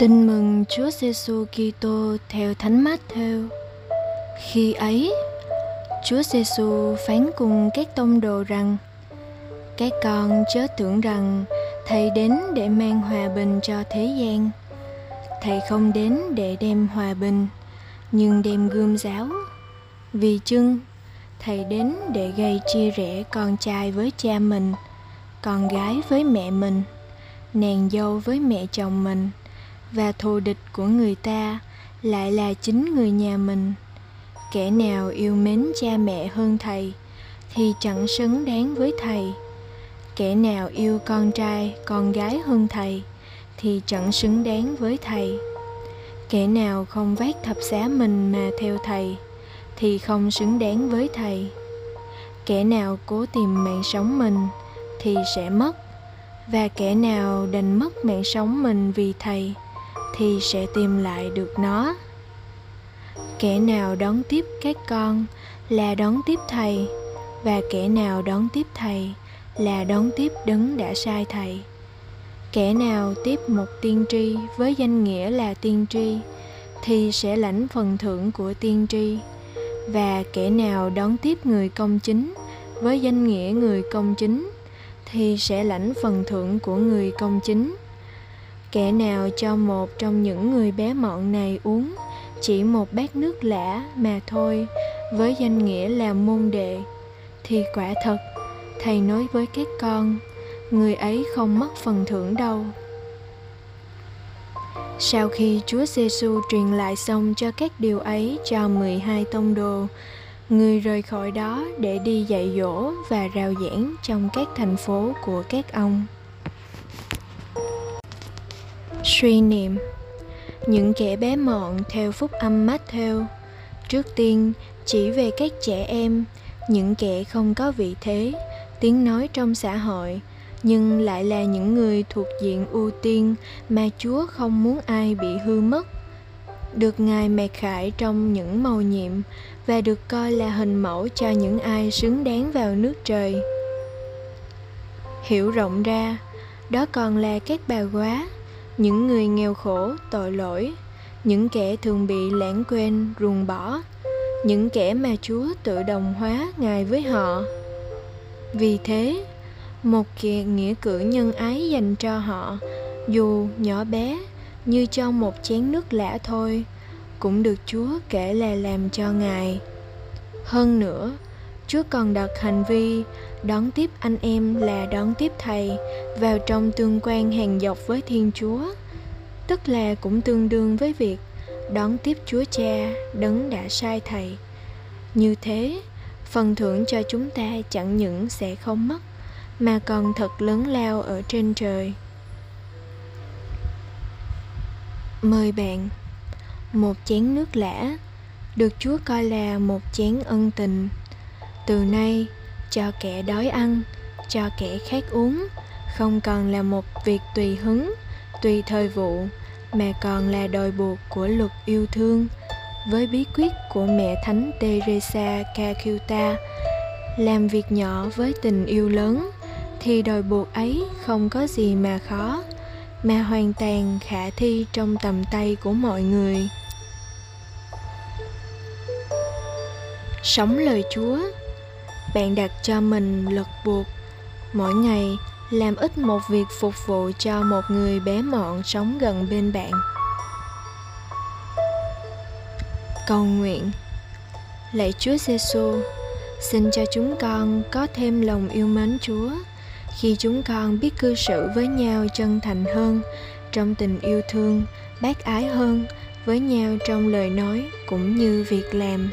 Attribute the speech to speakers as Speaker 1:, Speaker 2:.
Speaker 1: Tin mừng Chúa Giêsu Kitô theo Thánh Matthew. Khi ấy, Chúa Giêsu phán cùng các tông đồ rằng: Các con chớ tưởng rằng thầy đến để mang hòa bình cho thế gian. Thầy không đến để đem hòa bình, nhưng đem gươm giáo. Vì chưng thầy đến để gây chia rẽ con trai với cha mình, con gái với mẹ mình, nàng dâu với mẹ chồng mình và thù địch của người ta lại là chính người nhà mình. Kẻ nào yêu mến cha mẹ hơn thầy thì chẳng xứng đáng với thầy. Kẻ nào yêu con trai, con gái hơn thầy thì chẳng xứng đáng với thầy. Kẻ nào không vác thập giá mình mà theo thầy thì không xứng đáng với thầy. Kẻ nào cố tìm mạng sống mình thì sẽ mất, và kẻ nào đành mất mạng sống mình vì thầy thì sẽ tìm lại được nó. Kẻ nào đón tiếp các con là đón tiếp thầy, và kẻ nào đón tiếp thầy là đón tiếp đấng đã sai thầy. Kẻ nào tiếp một tiên tri với danh nghĩa là tiên tri thì sẽ lãnh phần thưởng của tiên tri, và kẻ nào đón tiếp người công chính với danh nghĩa người công chính thì sẽ lãnh phần thưởng của người công chính kẻ nào cho một trong những người bé mọn này uống chỉ một bát nước lã mà thôi với danh nghĩa là môn đệ thì quả thật thầy nói với các con người ấy không mất phần thưởng đâu. Sau khi Chúa Giêsu truyền lại xong cho các điều ấy cho 12 tông đồ, người rời khỏi đó để đi dạy dỗ và rao giảng trong các thành phố của các ông suy niệm. Những kẻ bé mọn theo phúc âm Matthew, trước tiên chỉ về các trẻ em, những kẻ không có vị thế, tiếng nói trong xã hội, nhưng lại là những người thuộc diện ưu tiên mà chúa không muốn ai bị hư mất. Được ngài mệt khải trong những màu nhiệm và được coi là hình mẫu cho những ai xứng đáng vào nước trời. Hiểu rộng ra, đó còn là các bà quá những người nghèo khổ, tội lỗi. Những kẻ thường bị lãng quên, ruồng bỏ. Những kẻ mà chúa tự đồng hóa ngài với họ. Vì thế, một kiệt nghĩa cử nhân ái dành cho họ, dù nhỏ bé, như cho một chén nước lã thôi, cũng được chúa kể là làm cho ngài. Hơn nữa chúa còn đặt hành vi đón tiếp anh em là đón tiếp thầy vào trong tương quan hàng dọc với thiên chúa, tức là cũng tương đương với việc đón tiếp chúa cha đấng đã sai thầy. Như thế, phần thưởng cho chúng ta chẳng những sẽ không mất, mà còn thật lớn lao ở trên trời. Mời bạn, một chén nước lã, được chúa coi là một chén ân tình từ nay, cho kẻ đói ăn, cho kẻ khát uống, không còn là một việc tùy hứng, tùy thời vụ, mà còn là đòi buộc của luật yêu thương. Với bí quyết của mẹ thánh Teresa Calcutta, làm việc nhỏ với tình yêu lớn, thì đòi buộc ấy không có gì mà khó, mà hoàn toàn khả thi trong tầm tay của mọi người. Sống lời chúa bạn đặt cho mình luật buộc. Mỗi ngày, làm ít một việc phục vụ cho một người bé mọn sống gần bên bạn. Cầu nguyện. Lạy chúa giêsu xin cho chúng con có thêm lòng yêu mến chúa. Khi chúng con biết cư xử với nhau chân thành hơn, trong tình yêu thương, bác ái hơn với nhau trong lời nói cũng như việc làm.